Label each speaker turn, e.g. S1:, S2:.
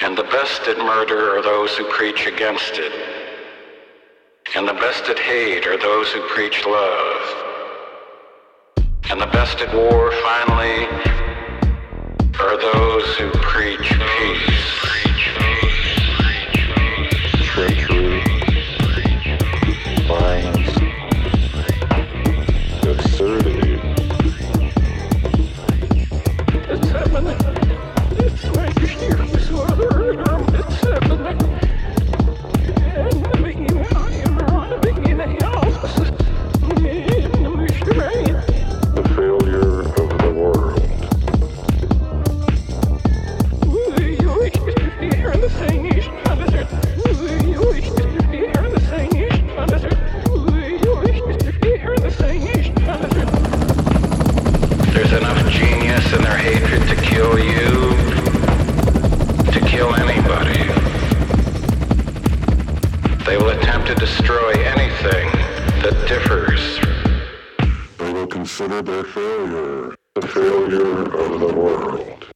S1: And the best at murder are those who preach against it. And the best at hate are those who preach love. And the best at war, finally, are those who preach peace. There's enough genius in their hatred to kill you, to kill anybody. They will attempt to destroy anything that differs.
S2: They will consider their failure the failure of the world.